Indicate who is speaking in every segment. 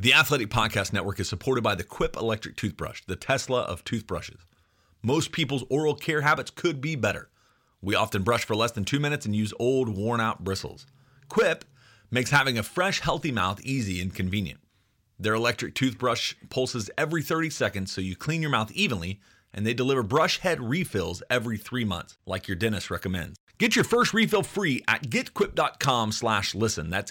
Speaker 1: The Athletic Podcast Network is supported by the Quip electric toothbrush, the Tesla of toothbrushes. Most people's oral care habits could be better. We often brush for less than two minutes and use old, worn out bristles. Quip makes having a fresh, healthy mouth easy and convenient. Their electric toothbrush pulses every 30 seconds so you clean your mouth evenly, and they deliver brush head refills every three months, like your dentist recommends. Get your first refill free at getquip.com slash listen. That's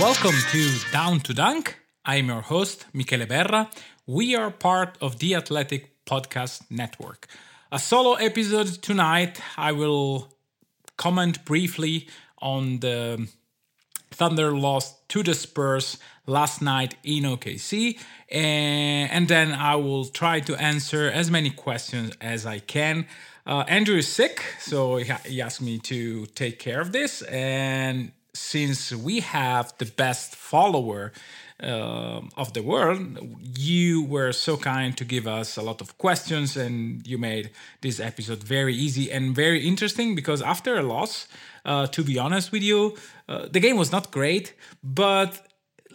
Speaker 2: Welcome to Down to Dunk. I'm your host, Michele Berra. We are part of the Athletic Podcast Network. A solo episode tonight. I will comment briefly on the Thunder loss to the Spurs last night in OKC, and, then I will try to answer as many questions as I can. Uh, Andrew is sick, so he asked me to take care of this, and since we have the best follower uh, of the world, you were so kind to give us a lot of questions and you made this episode very easy and very interesting because after a loss, uh, to be honest with you, uh, the game was not great, but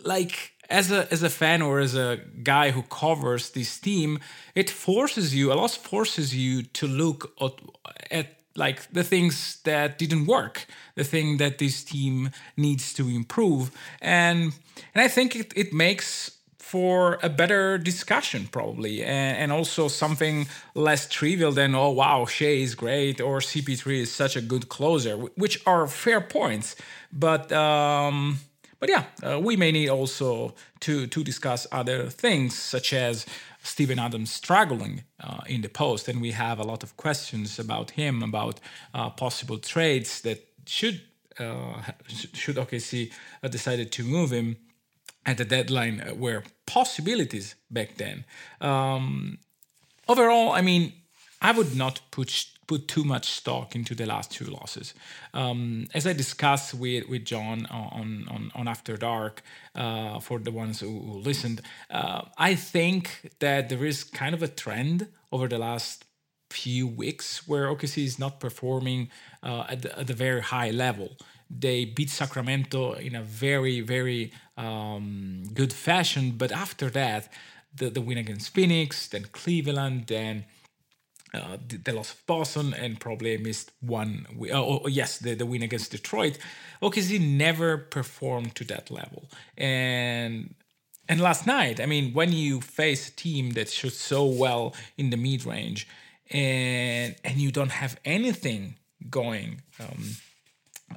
Speaker 2: like as a as a fan or as a guy who covers this team, it forces you a loss forces you to look at, at like the things that didn't work, the thing that this team needs to improve, and and I think it, it makes for a better discussion probably and, and also something less trivial than oh wow Shai is great or CP3 is such a good closer which are fair points. But um, but yeah uh, we may need also to to discuss other things such as Steven Adams struggling uh, in the post, and we have a lot of questions about him, about uh, possible trades that should uh, should OKC uh, decided to move him at the deadline uh, were possibilities back then. Um, overall, I mean, I would not put put too much stock into the last two losses. Um, as I discussed with, with John on, on, on After Dark, uh, for the ones who, who listened, uh, I think that there is kind of a trend over the last few weeks where OKC is not performing uh, at, the, at a very high level. They beat Sacramento in a very, very um, good fashion, but after that, the, the win against Phoenix, then Cleveland, then uh, the, the, loss of Boston and probably missed one. Oh, oh, yes, the, the win against Detroit. OKC never performed to that level, and and last night, I mean, when you face a team that shoots so well in the mid range, and and you don't have anything going um,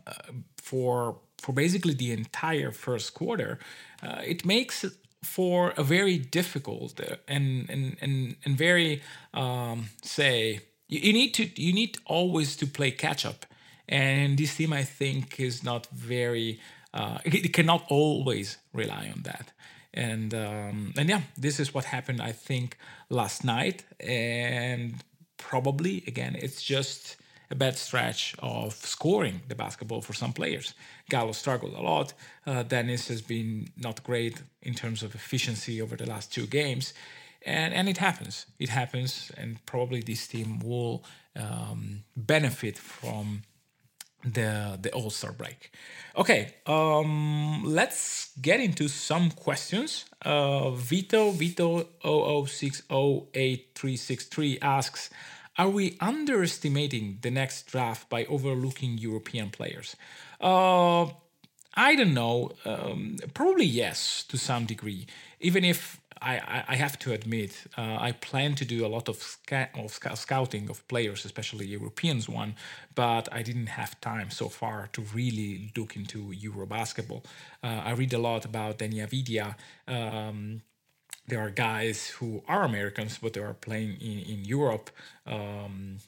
Speaker 2: uh, for for basically the entire first quarter, uh, it makes for a very difficult and and and, and very um, say you, you need to you need always to play catch up. And this team i think is not very uh, it, it, cannot always rely on that. And um, and yeah this is what happened i think last night. And probably again it's just a bad stretch of scoring the basketball for some players. Gallo struggled a lot. Uh, Dennis has been not great in terms of efficiency over the last two games. And, and it happens. It happens. And probably this team will um, benefit from the the All Star break. Okay, um, let's get into some questions. Uh, Vito Vito 00608363 asks, are we underestimating the next draft by overlooking European players? Uh, I don't know. Um, probably yes, to some degree. Even if I, I, have to admit, uh, I plan to do a lot of, sca- of sc- scouting of players, especially Europeans one, but I didn't have time so far to really look into Euro basketball. Uh, I read a lot about Deni Avdija. Um, there are guys who are Americans, but they are playing in, in Europe. Um,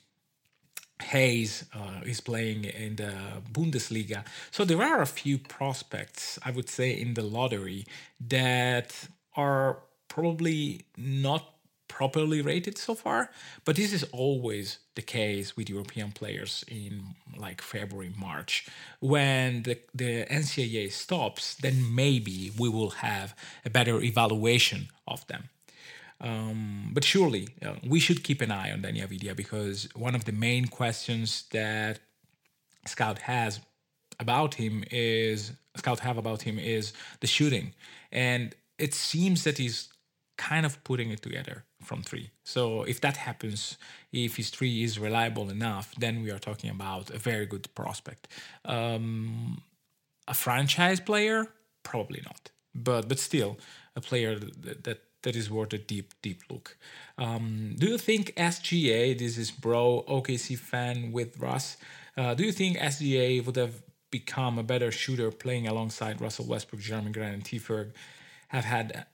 Speaker 2: Hayes uh, is playing in the Bundesliga. So there are a few prospects, I would say, in the lottery that are probably not properly rated so far. But this is always the case with European players in like February, March. When the, the NCAA stops, then maybe we will have a better evaluation of them. Um, but surely uh, we should keep an eye on Deni Avdija because one of the main questions that Scout has about him is Scout have about him is the shooting, and it seems that he's kind of putting it together from three. So if that happens, if his three is reliable enough, then we are talking about a very good prospect. Um, a franchise player, probably not, but but still a player that, that that is worth a deep, deep look. Um, do you think SGA, this is bro OKC fan with Russ, uh, do you think SGA would have become a better shooter playing alongside Russell Westbrook, Jerami Grant, and T. Ferg have had,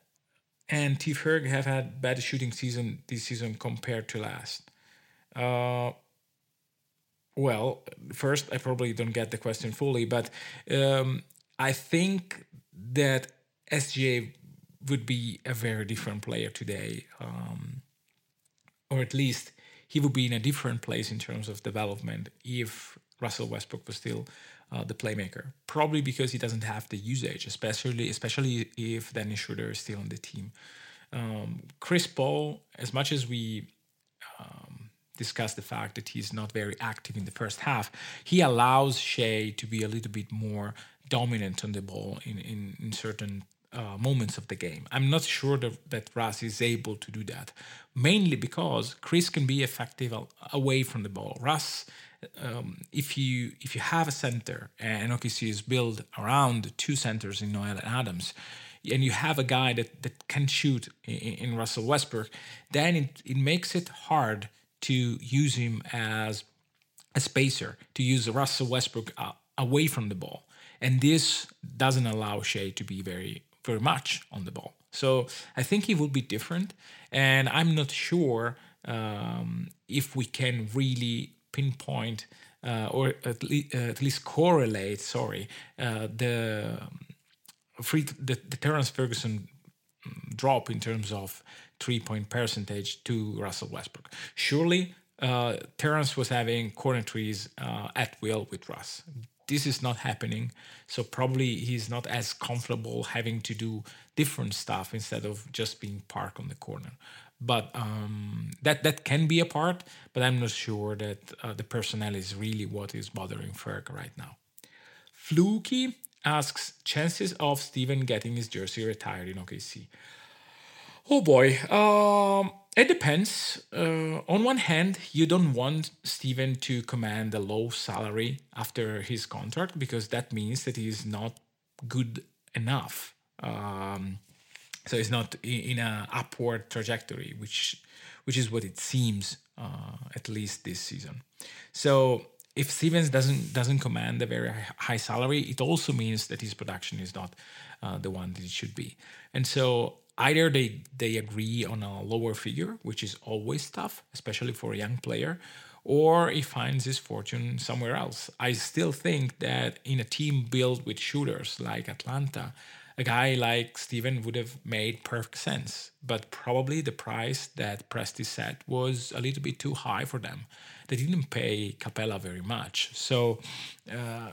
Speaker 2: and T. Ferg have had better shooting season this season compared to last? Uh, well, first, I probably don't get the question fully, but um, I think that SGA would be a very different player today, um, or at least he would be in a different place in terms of development if Russell Westbrook was still uh, the playmaker. Probably because he doesn't have the usage, especially especially if Dennis Schroeder is still on the team. Um, Chris Paul, as much as we um, discuss the fact that he's not very active in the first half, he allows Shai to be a little bit more dominant on the ball in, in, in certain uh, moments of the game. I'm not sure that, that Russ is able to do that, mainly because Chris can be effective away from the ball. Russ, um, if you if you have a center and OKC is built around two centers in Noel and Adams, and you have a guy that, that can shoot in, in Russell Westbrook, then it, it makes it hard to use him as a spacer, to use Russell Westbrook uh, away from the ball. And this doesn't allow Shai to be very very much on the ball. So I think he will be different, and I'm not sure um, if we can really pinpoint uh, or at, le- uh, at, least correlate. Sorry, uh, the free the, the Terrence Ferguson drop in terms of three point percentage to Russell Westbrook. Surely. Uh, Terrence was having corner trees uh, at will with Russ this is not happening. So probably he's not as comfortable having to do different stuff instead of just being parked on the corner. But um, that that can be a part, but I'm not sure that uh, the personnel is really what is bothering Ferg right now. Fluky asks chances of Steven getting his jersey retired in OKC. Oh boy, um, it depends. Uh, on one hand, you don't want Steven to command a low salary after his contract because that means that he's not good enough. Um, so it's not in an upward trajectory, which which is what it seems uh, at least this season. So if Stevens doesn't doesn't command a very high salary, it also means that his production is not uh, the one that it should be. And so either they they agree on a lower figure, which is always tough, especially for a young player, or he finds his fortune somewhere else. I still think that in a team built with shooters like Atlanta, a guy like Steven would have made perfect sense. But probably the price that Presti set was a little bit too high for them. They didn't pay Capela very much. So uh,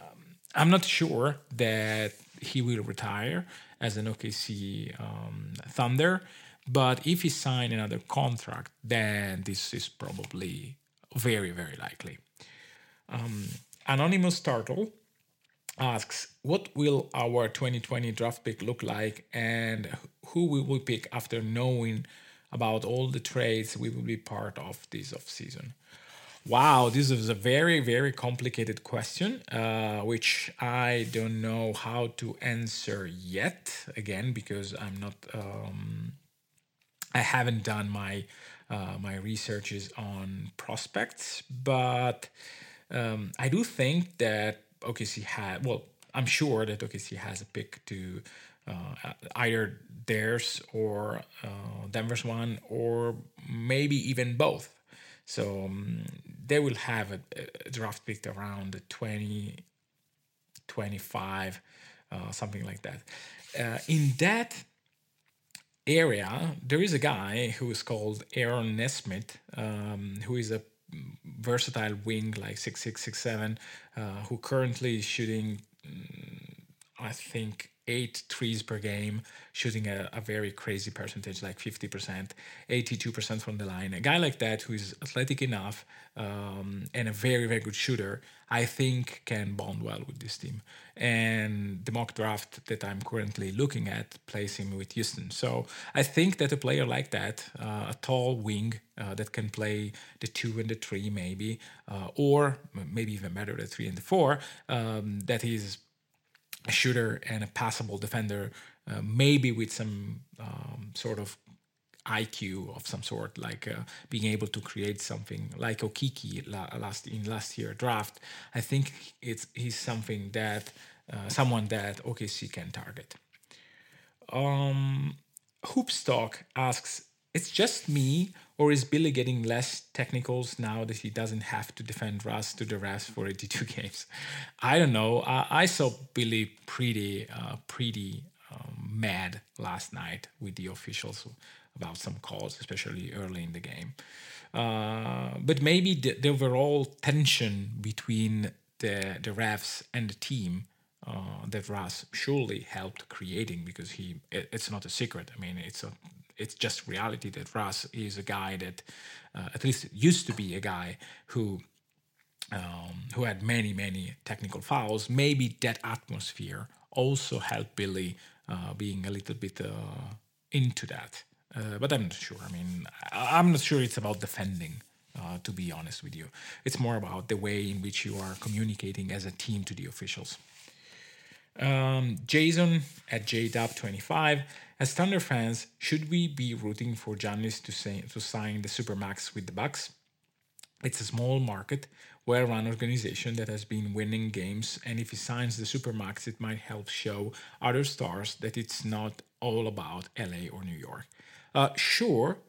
Speaker 2: I'm not sure that he will retire as an OKC um, Thunder. But if he signed another contract, then this is probably very, very likely. Um, Anonymous Turtle asks, What will our 2020 draft pick look like and who we will pick after knowing about all the trades we will be part of this off season? Wow, this is a very, very complicated question, uh, which I don't know how to answer yet. Again, because I'm not um, I haven't done my uh, my researches on prospects, but um, I do think that OKC had well, I'm sure that OKC has a pick to uh, either theirs or uh, Denver's one, or maybe even both. So um, they will have a, a draft pick around 20, 25, uh, something like that. Uh, in that area, there is a guy who is called Aaron Nesmith, um, who is a versatile wing like six six six seven, uh, who currently is shooting, mm, I think eight threes per game, shooting a, a very crazy percentage, like 50%, 82% from the line. A guy like that who is athletic enough um, and a very, very good shooter, I think can bond well with this team. And the mock draft that I'm currently looking at plays him with Houston. So I think that a player like that, uh, a tall wing uh, that can play the two and the three, maybe, uh, or maybe even better, the three and the four, um, that is a shooter and a passable defender, uh, maybe with some um, sort of IQ of some sort, like uh, being able to create something like Okeke last in last year draft. I think it's he's something that uh, someone that OKC can target. Um, Hoopstock asks, "It's just me, or is Billy getting less technicals now that he doesn't have to defend Russ to the refs for 82 games? I don't know. I, I saw Billy pretty, uh, pretty um, mad last night with the officials about some calls, especially early in the game. Uh, but maybe the, the, overall tension between the the refs and the team uh, that Russ surely helped creating because he it, it's not a secret. I mean, it's a it's just reality that Russ is a guy that, uh, at least used to be a guy who um, who had many many technical fouls. Maybe that atmosphere also helped Billy uh, being a little bit uh, into that. Uh, but I'm not sure. I mean, I'm not sure it's about defending. Uh, to be honest with you, it's more about the way in which you are communicating as a team to the officials. Um, Jason at JDub25 as Thunder fans, should we be rooting for Giannis to, say, to sign the Supermax with the Bucks? It's a small market, well-run organization that has been winning games, and if he signs the Supermax, it might help show other stars that it's not all about LA or New York. Uh, sure,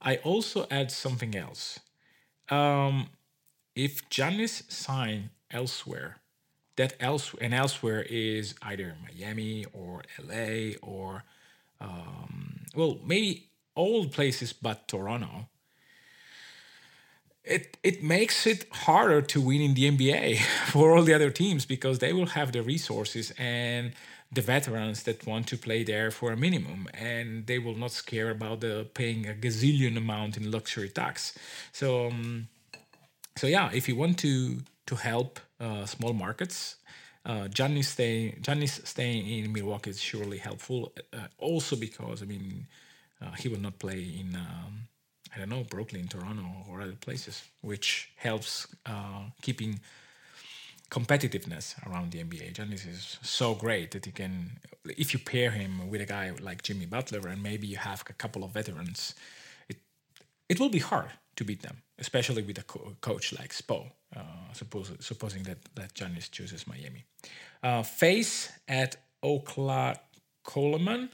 Speaker 2: I also add something else. Um, if Giannis sign elsewhere, that else and elsewhere is either Miami or LA or um, well, maybe all places but Toronto. It it makes it harder to win in the NBA for all the other teams because they will have the resources and the veterans that want to play there for a minimum and they will not scare about the paying a gazillion amount in luxury tax. So um, so yeah, if you want to to help uh, small markets uh, staying Giannis staying in Milwaukee is surely helpful. Uh, also because I mean uh, he will not play in um, I don't know Brooklyn, Toronto, or other places, which helps uh, keeping competitiveness around the NBA. Giannis is so great that he can, if you pair him with a guy like Jimmy Butler and maybe you have a couple of veterans, it it will be hard to beat them, especially with a co- coach like Spo. Uh, suppose, supposing that that Giannis chooses Miami. Uh, face at Oklahoma. Coleman,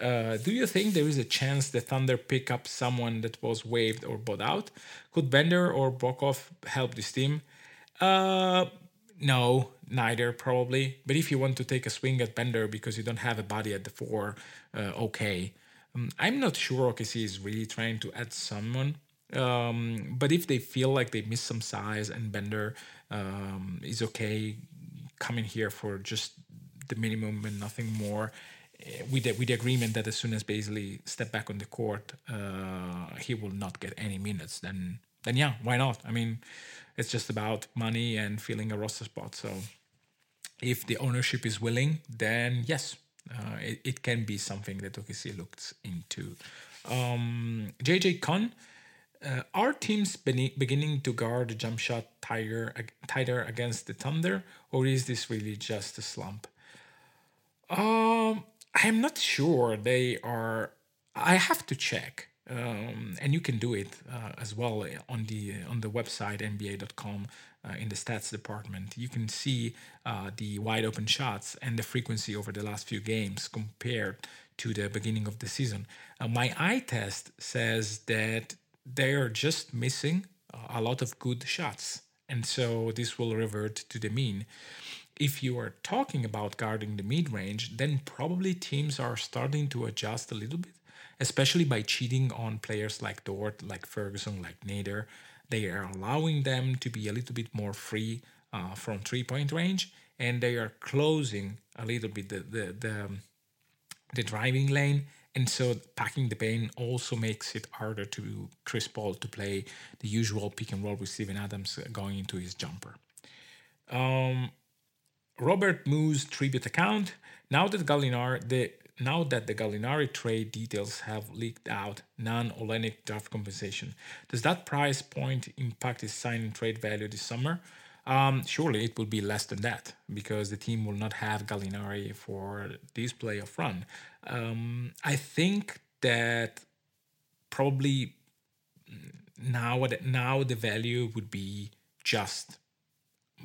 Speaker 2: uh, do you think there is a chance the Thunder pick up someone that was waived or bought out? Could Bender or Broekhoff help this team? Uh, no, neither probably. But if you want to take a swing at Bender because you don't have a body at the four, uh, okay. Um, I'm not sure OKC is really trying to add someone. Um, but if they feel like they miss some size and Bender um, is okay coming here for just the minimum and nothing more, eh, with the, with the agreement that as soon as Bazley step back on the court, uh, he will not get any minutes, then then yeah, why not? I mean, it's just about money and filling a roster spot. So if the ownership is willing, then yes, uh, it, it can be something that OKC looks into. Um, JJ Con uh, are teams be- beginning to guard the jump shot tighter, tighter against the Thunder, or is this really just a slump? Um, I'm not sure. They are. I have to check um, and you can do it uh, as well on the on the website nba.com uh, in the stats department. You can see uh, the wide open shots and the frequency over the last few games compared to the beginning of the season. Uh, my eye test says that they are just missing a lot of good shots, and so this will revert to the mean if you are talking about guarding the mid range, then probably teams are starting to adjust a little bit, especially by cheating on players like Dort, like Ferguson, like Nader. They are allowing them to be a little bit more free uh, from three point range, and they are closing a little bit the, the, the, the driving lane. And so packing the paint also makes it harder to Chris Paul to play the usual pick and roll with Steven Adams going into his jumper. Um, Robert Moose tribute account. Now that Gallinari, the now that the Gallinari trade details have leaked out, non-Olynyk draft compensation, does that price point impact his signing trade value this summer? Um, surely it will be less than that because the team will not have Gallinari for this playoff run. Um, I think that probably now now the value would be just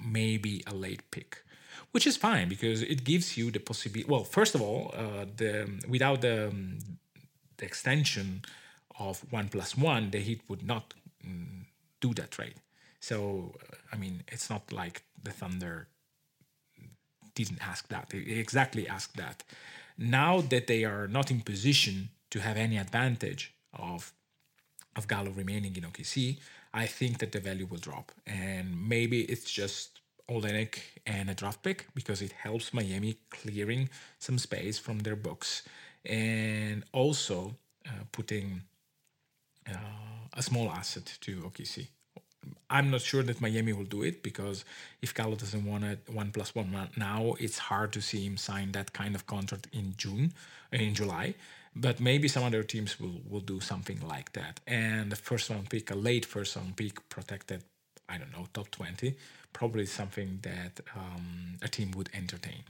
Speaker 2: maybe a late pick which is fine because it gives you the possibility. Well, first of all, uh, the without the, um, the extension of one plus one, the Heat would not mm, do that trade. So, I mean, it's not like the Thunder didn't ask that. They exactly asked that. Now that they are not in position to have any advantage of of Gallo remaining in OKC, I think that the value will drop, and maybe it's just Olynyk and a draft pick because it helps Miami clearing some space from their books and also uh, putting uh, a small asset to OKC. I'm not sure that Miami will do it because if Gallo doesn't want a one plus one now, it's hard to see him sign that kind of contract in June, in July. But maybe some other teams will, will do something like that. And the first round pick, a late first round pick, protected, I don't know, top 20, probably something that um, a team would entertain.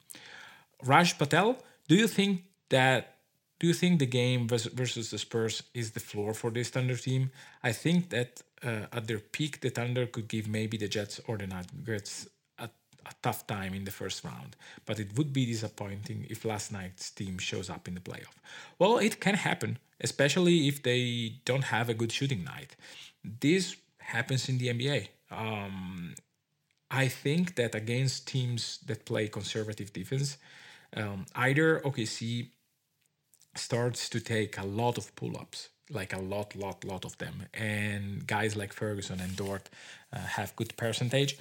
Speaker 2: Raj Patel, do you think that do you think the game versus the Spurs is the floor for this Thunder team? I think that uh, at their peak, the Thunder could give maybe the Jets or the Nuggets a, a, tough time in the first round, but it would be disappointing if last night's team shows up in the playoff. Well, it can happen, especially if they don't have a good shooting night. This happens in the NBA. Um, I think that against teams that play conservative defense, um, either OKC starts to take a lot of pull ups, like a lot, lot, lot of them, and guys like Ferguson and Dort uh, have good percentage,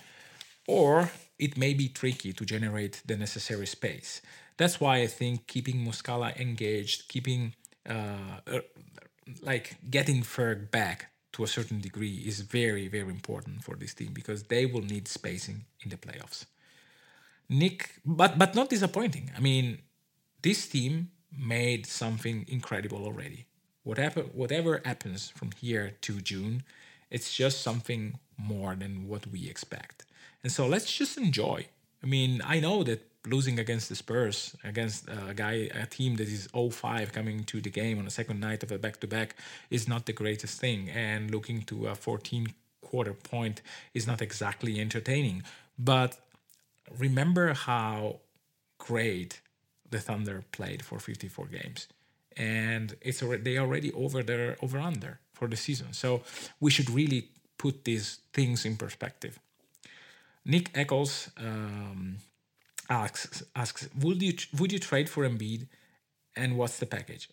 Speaker 2: or it may be tricky to generate the necessary space. That's why I think keeping Muscala engaged, keeping uh, uh, like getting Ferg back to a certain degree is very, very important for this team because they will need spacing in the playoffs. Nick, but but not disappointing. I mean, this team made something incredible already. Whatever whatever happens from here to June, it's just something more than what we expect. And so let's just enjoy. I mean, I know that losing against the Spurs, against a guy, a team that is 0-5 coming to the game on the second night of a back-to-back is not the greatest thing. And looking to a 14 quarter point is not exactly entertaining. But remember how great the Thunder played for 54 games. And it's already, they already over their over under for the season. So we should really put these things in perspective. Nick Eccles um, asks asks would you would you trade for Embiid, and what's the package?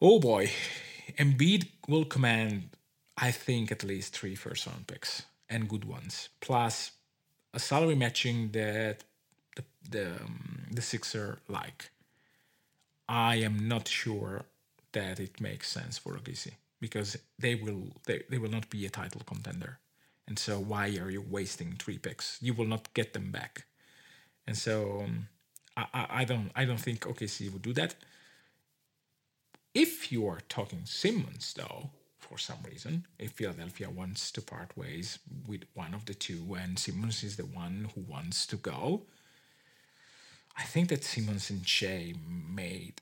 Speaker 2: Oh boy, Embiid will command, I think, at least three first round picks and good ones, plus a salary matching that the the um, the Sixer like. I am not sure that it makes sense for OKC because they will they, they will not be a title contender. And so why are you wasting three picks? You will not get them back. And so um, I, I don't I don't think OKC would do that. If you are talking Simmons, though, for some reason, if Philadelphia wants to part ways with one of the two and Simmons is the one who wants to go, I think that Simmons and Shai made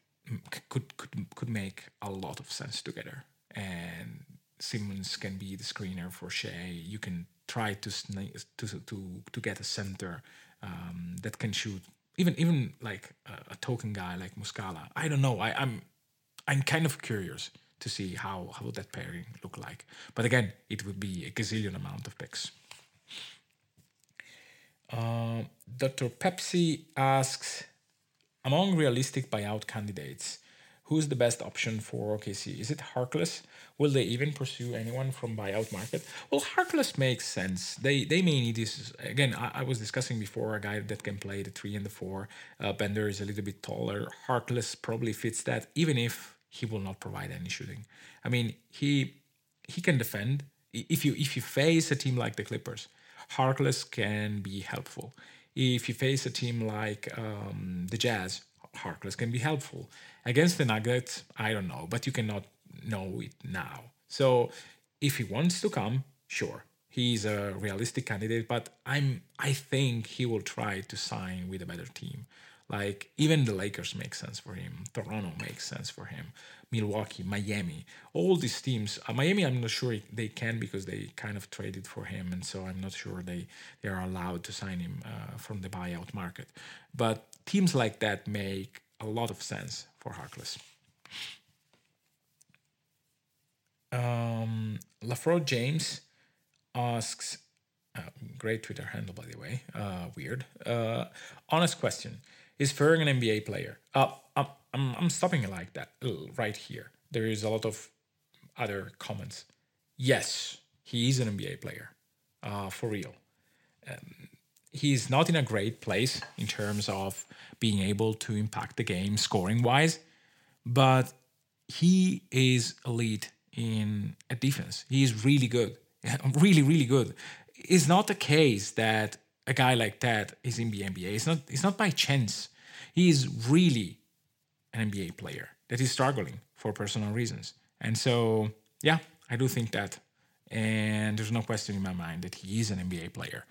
Speaker 2: could could could make a lot of sense together. And Simmons can be the screener for Shai. You can try to to to to get a center um, that can shoot. Even even like a, a token guy like Muscala. I don't know. I, I'm I'm kind of curious to see how how would that pairing look like. But again, it would be a gazillion amount of picks. Uh, Dr. Pepsi asks, among realistic buyout candidates, who's the best option for OKC? Is it Harkless? Will they even pursue anyone from buyout market? Well, Harkless makes sense. They they may need this again. I, I was discussing before a guy that can play the three and the four. Uh, Bender is a little bit taller. Harkless probably fits that, even if he will not provide any shooting. I mean, he he can defend. If you if you face a team like the Clippers, Harkless can be helpful. If you face a team like um, the Jazz, Harkless can be helpful. Against the Nuggets, I don't know, but you cannot know it now. So if he wants to come, sure, he's a realistic candidate. But I'm I think he will try to sign with a better team. Like even the Lakers make sense for him. Toronto makes sense for him. Milwaukee, Miami, all these teams. Uh, Miami, I'm not sure they can because they kind of traded for him, and so I'm not sure they they are allowed to sign him uh, from the buyout market. But teams like that make a lot of sense for Harkless. Um, Lafro James asks, uh, great Twitter handle by the way, uh, weird. Uh, honest question: Is Ferg an NBA player? Uh, I'm, I'm I'm stopping it like that uh, right here. There is a lot of other comments. Yes, he is an NBA player, uh, for real. Um, he's not in a great place in terms of being able to impact the game scoring wise, but he is elite in a defense. He is really good, really, really good. It's not the case that a guy like that is in the NBA. It's not. It's not by chance. He is really an NBA player that is struggling for personal reasons, and so yeah, I do think that. And there's no question in my mind that he is an NBA player.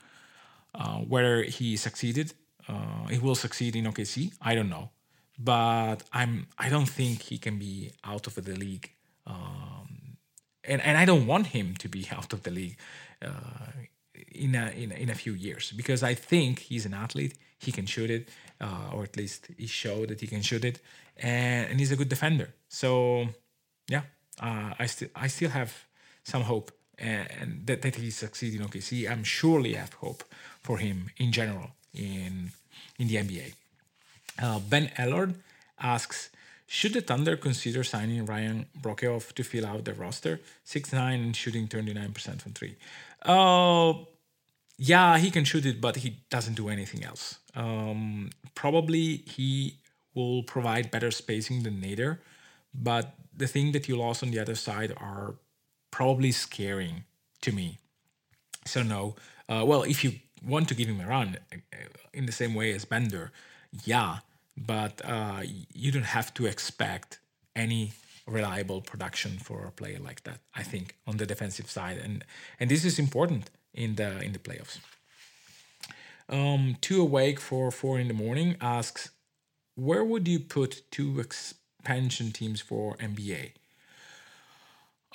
Speaker 2: Uh, whether he succeeded, uh, he will succeed in OKC. I don't know, but I'm. I don't think he can be out of the league, um, and and I don't want him to be out of the league uh, in a, in a in a few years because I think he's an athlete. He can shoot it, uh, or at least he showed that he can shoot it, and, and he's a good defender. So yeah, uh, I still I still have some hope and that, that he succeed in OKC. I'm surely have hope for him in general in in the NBA. Uh, ben Ellard asks, should the Thunder consider signing Ryan Broekhoff to fill out the roster? 6'9 and shooting 39% from three. Uh, yeah, he can shoot it, but he doesn't do anything else. Um, probably he will provide better spacing than Nader, but the thing that you lost on the other side are probably scaring to me. So no. Uh, well, if you want to give him a run uh, in the same way as Bender, yeah, but uh, you don't have to expect any reliable production for a player like that. I think on the defensive side, and and this is important in the in the playoffs. Um, two awake for four in the morning asks, where would you put two expansion teams for NBA?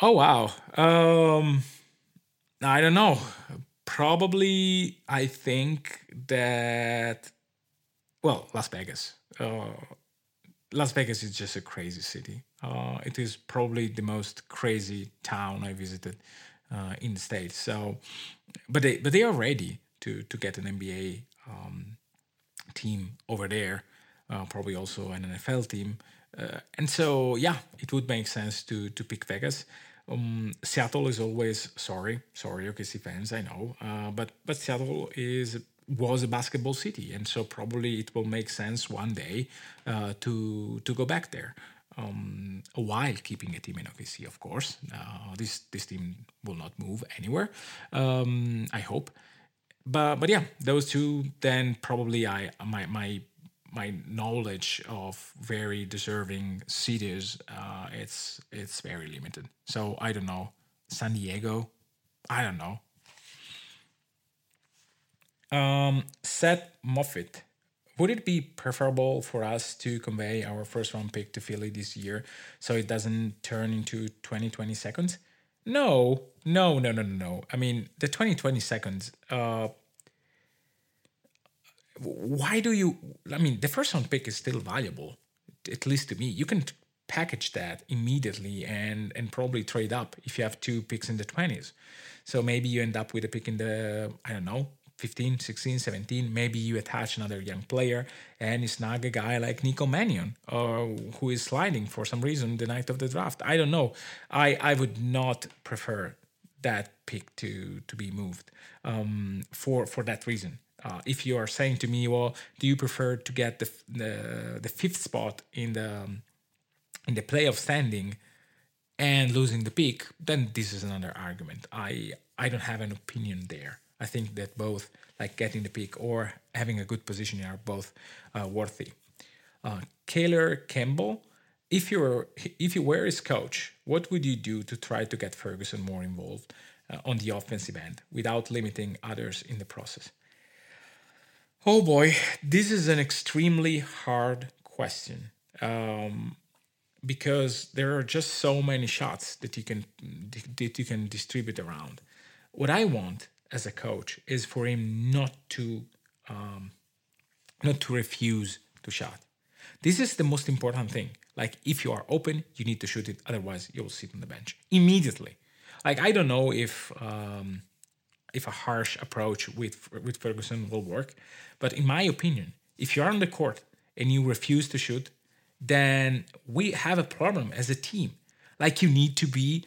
Speaker 2: Oh wow. Um I don't know. Probably I think that well, Las Vegas. Uh, Las Vegas is just a crazy city. Uh, it is probably the most crazy town I visited uh, in the states. So, but they but they are ready to to get an NBA um, team over there. Uh, probably also an NFL team. Uh, and so, yeah, it would make sense to to pick Vegas. Um, Seattle is always sorry, sorry, OKC fans, I know, uh, but but Seattle is was a basketball city, and so probably it will make sense one day uh, to to go back there. Um, while keeping a team in OKC, of course. Uh, this this team will not move anywhere. Um, I hope, but but yeah, those two. Then probably I my my my knowledge of very deserving cities uh, it's it's very limited. So I don't know. San Diego, I don't know. Um, Seth Moffitt, would it be preferable for us to convey our first round pick to Philly this year so it doesn't turn into 2020 seconds? No, no, no, no, no, no. I mean, the 2020 seconds, uh, why do you, I mean, the first round pick is still valuable, at least to me. You can package that immediately and, and probably trade up if you have two picks in the 20s. So maybe you end up with a pick in the, I don't know, 15, 16, 17, maybe you attach another young player and you snag a guy like Nico Mannion or who is sliding for some reason the night of the draft. I don't know. I, I would not prefer that pick to to be moved um, for for that reason. Uh, if you are saying to me, well, do you prefer to get the the, the fifth spot in the in the playoff standing and losing the pick, then this is another argument. I I don't have an opinion there. I think that both, like getting the pick or having a good position, are both uh, worthy. Uh, Kaylor Campbell, if you're if you were his coach, what would you do to try to get Ferguson more involved uh, on the offensive end without limiting others in the process? Oh boy, this is an extremely hard question um, because there are just so many shots that you can that you can distribute around. What I want as a coach is for him not to um, not to refuse to shot. This is the most important thing. Like if you are open, you need to shoot it. Otherwise, you'll sit on the bench immediately. Like I don't know if um, if a harsh approach with with Ferguson will work, but in my opinion, if you are on the court and you refuse to shoot, then we have a problem as a team. Like you need to be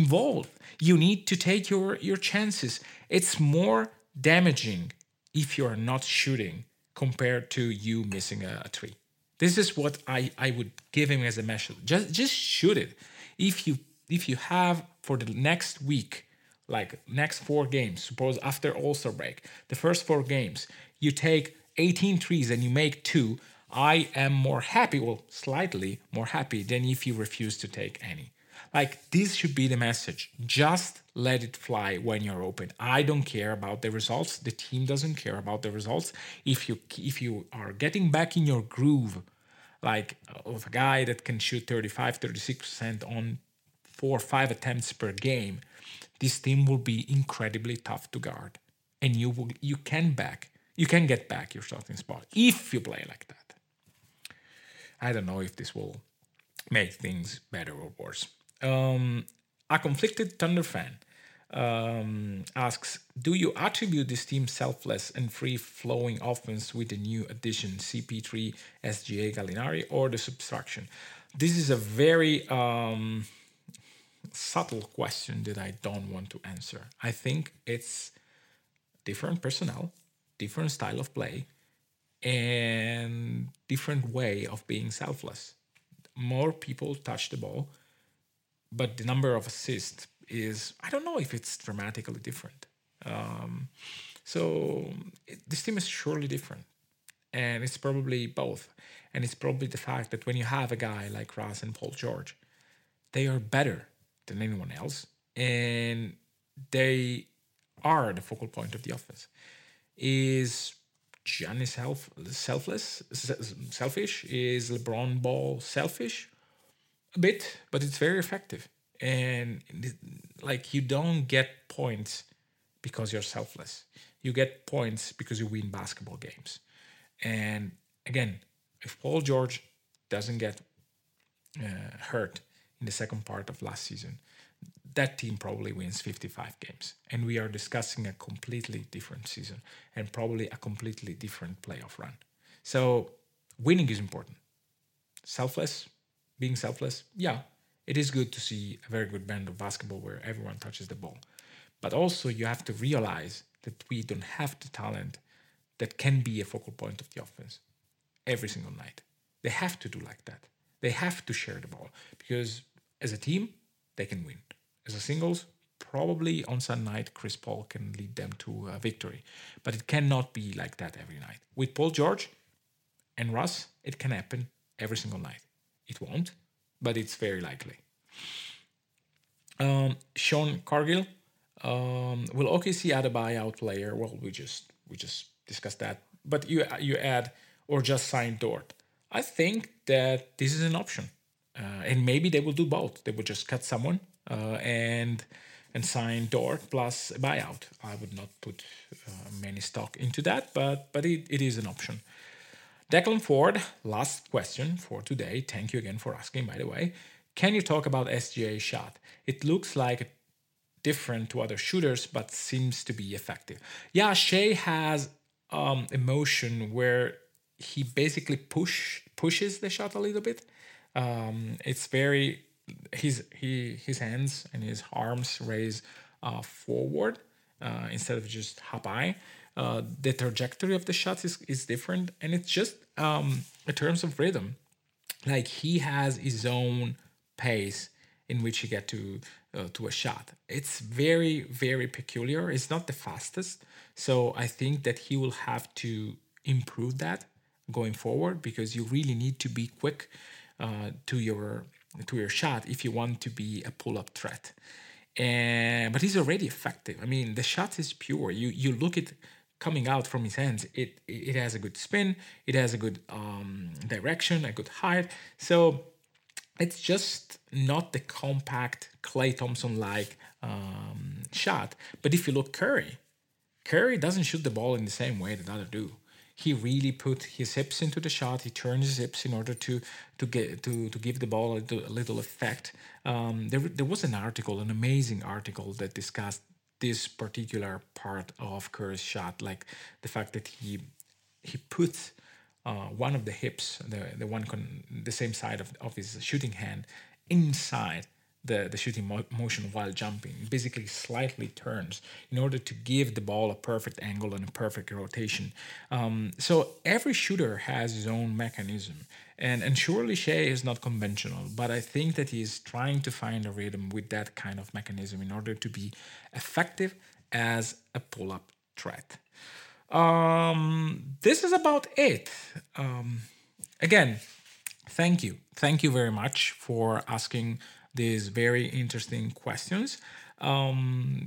Speaker 2: involved. You need to take your your chances. It's more damaging if you are not shooting compared to you missing a, a tree. This is what I, I would give him as a message. Just just shoot it. If you if you have for the next week, like next four games, suppose after All-Star break, the first four games, you take 18 trees and you make two, I am more happy, well, slightly more happy than if you refuse to take any. Like this should be the message. Just let it fly when you're open. I don't care about the results. The team doesn't care about the results. If you if you are getting back in your groove, like of a guy that can shoot 35, 36% on four or five attempts per game, this team will be incredibly tough to guard. And you will you can back you can get back your starting spot if you play like that. I don't know if this will make things better or worse. Um, a conflicted Thunder fan um, asks Do you attribute this team's selfless and free flowing offense with the new addition CP3, SGA, Gallinari, or the subtraction? This is a very um, subtle question that I don't want to answer. I think it's different personnel, different style of play, and different way of being selfless. More people touch the ball but the number of assists is I don't know if it's dramatically different. Um, so it, this team is surely different, and it's probably both. And it's probably the fact that when you have a guy like Russ and Paul George, they are better than anyone else, and they are the focal point of the offense. Is Giannis self, selfless, selfish? Is LeBron Ball selfish? A bit, but it's very effective. And like you don't get points because you're selfless. You get points because you win basketball games. And again, if Paul George doesn't get uh, hurt in the second part of last season, that team probably wins 55 games. And we are discussing a completely different season and probably a completely different playoff run. So winning is important. Selfless, being selfless, yeah, it is good to see a very good brand of basketball where everyone touches the ball. But also, you have to realize that we don't have the talent that can be a focal point of the offense every single night. They have to do like that. They have to share the ball because as a team, they can win. As a singles, probably on Sunday night, Chris Paul can lead them to a victory. But it cannot be like that every night. With Paul George and Russ, it can happen every single night. It won't, but it's very likely. Um, Sean Cargill, um, will OKC add a buyout player? Well, we just we just discussed that. But you you add or just sign Dort? I think that this is an option, uh, and maybe they will do both. They will just cut someone uh, and and sign Dort plus a buyout. I would not put uh, many stock into that, but but it, it is an option. Declan Ford, last question for today. Thank you again for asking, by the way. Can you talk about SGA shot? It looks like different to other shooters, but seems to be effective. Yeah, Shai has um, a motion where he basically push pushes the shot a little bit. Um, it's very his he his hands and his arms raise uh, forward uh, instead of just high. Uh, the trajectory of the shots is, is different, and it's just um, in terms of rhythm. Like he has his own pace in which he get to uh, to a shot. It's very very peculiar. It's not the fastest, so I think that he will have to improve that going forward because you really need to be quick uh, to your to your shot if you want to be a pull up threat. And but he's already effective. I mean, the shot is pure. You you look at coming out from his hands. It it has a good spin. It has a good um, direction, a good height. So it's just not the compact Klay Thompson like um, shot. But if you look Curry, Curry doesn't shoot the ball in the same way that others do he really put his hips into the shot. He turned his hips in order to to get to to give the ball a little, a little effect. Um, there there was an article, an amazing article that discussed this particular part of Curry's shot, like the fact that he he put uh, one of the hips, the the one con- the same side of, of his shooting hand, inside the, the shooting mo- motion while jumping. Basically, slightly turns in order to give the ball a perfect angle and a perfect rotation. Um, so every shooter has his own mechanism. And, and surely Shai is not conventional, but I think that he's trying to find a rhythm with that kind of mechanism in order to be effective as a pull up threat. Um, this is about it. Um, again, thank you. Thank you very much for asking these very interesting questions. Um,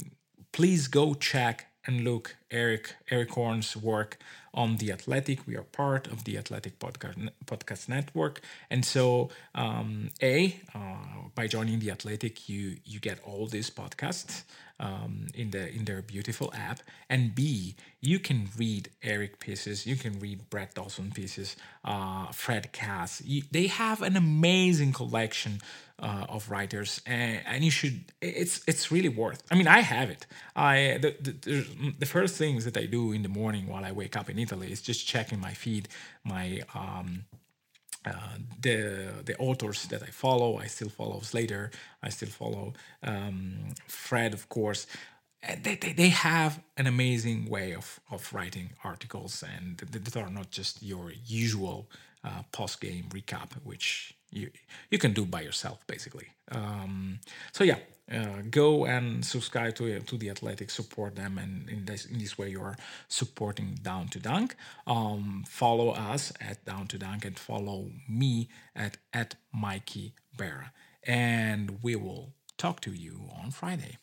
Speaker 2: please go check and look Erik Erik Horne's work on the Athletic. We are part of the Athletic podcast podcast network, and so um, a uh, by joining the Athletic, you you get all these podcasts um, in the in their beautiful app, and b you can read Erik pieces, you can read Brett Dawson pieces, uh, Fred Katz. You, they have an amazing collection uh, of writers, and, and, you should. It's it's really worth. I mean, I have it. I the, the, the first things that I do in the morning while I wake up in Italy is just checking my feed, my um, uh, the the authors that I follow. I still follow Slater. I still follow um, Fred, of course. They, they, they have an amazing way of, of writing articles and that are not just your usual uh, post game recap, which you you can do by yourself basically. Um, so yeah, uh, go and subscribe to to the Athletic, support them, and in this in this way you are supporting Down to Dunk. Um, follow us at Down to Dunk and follow me at at Mikey Berra, and we will talk to you on Friday.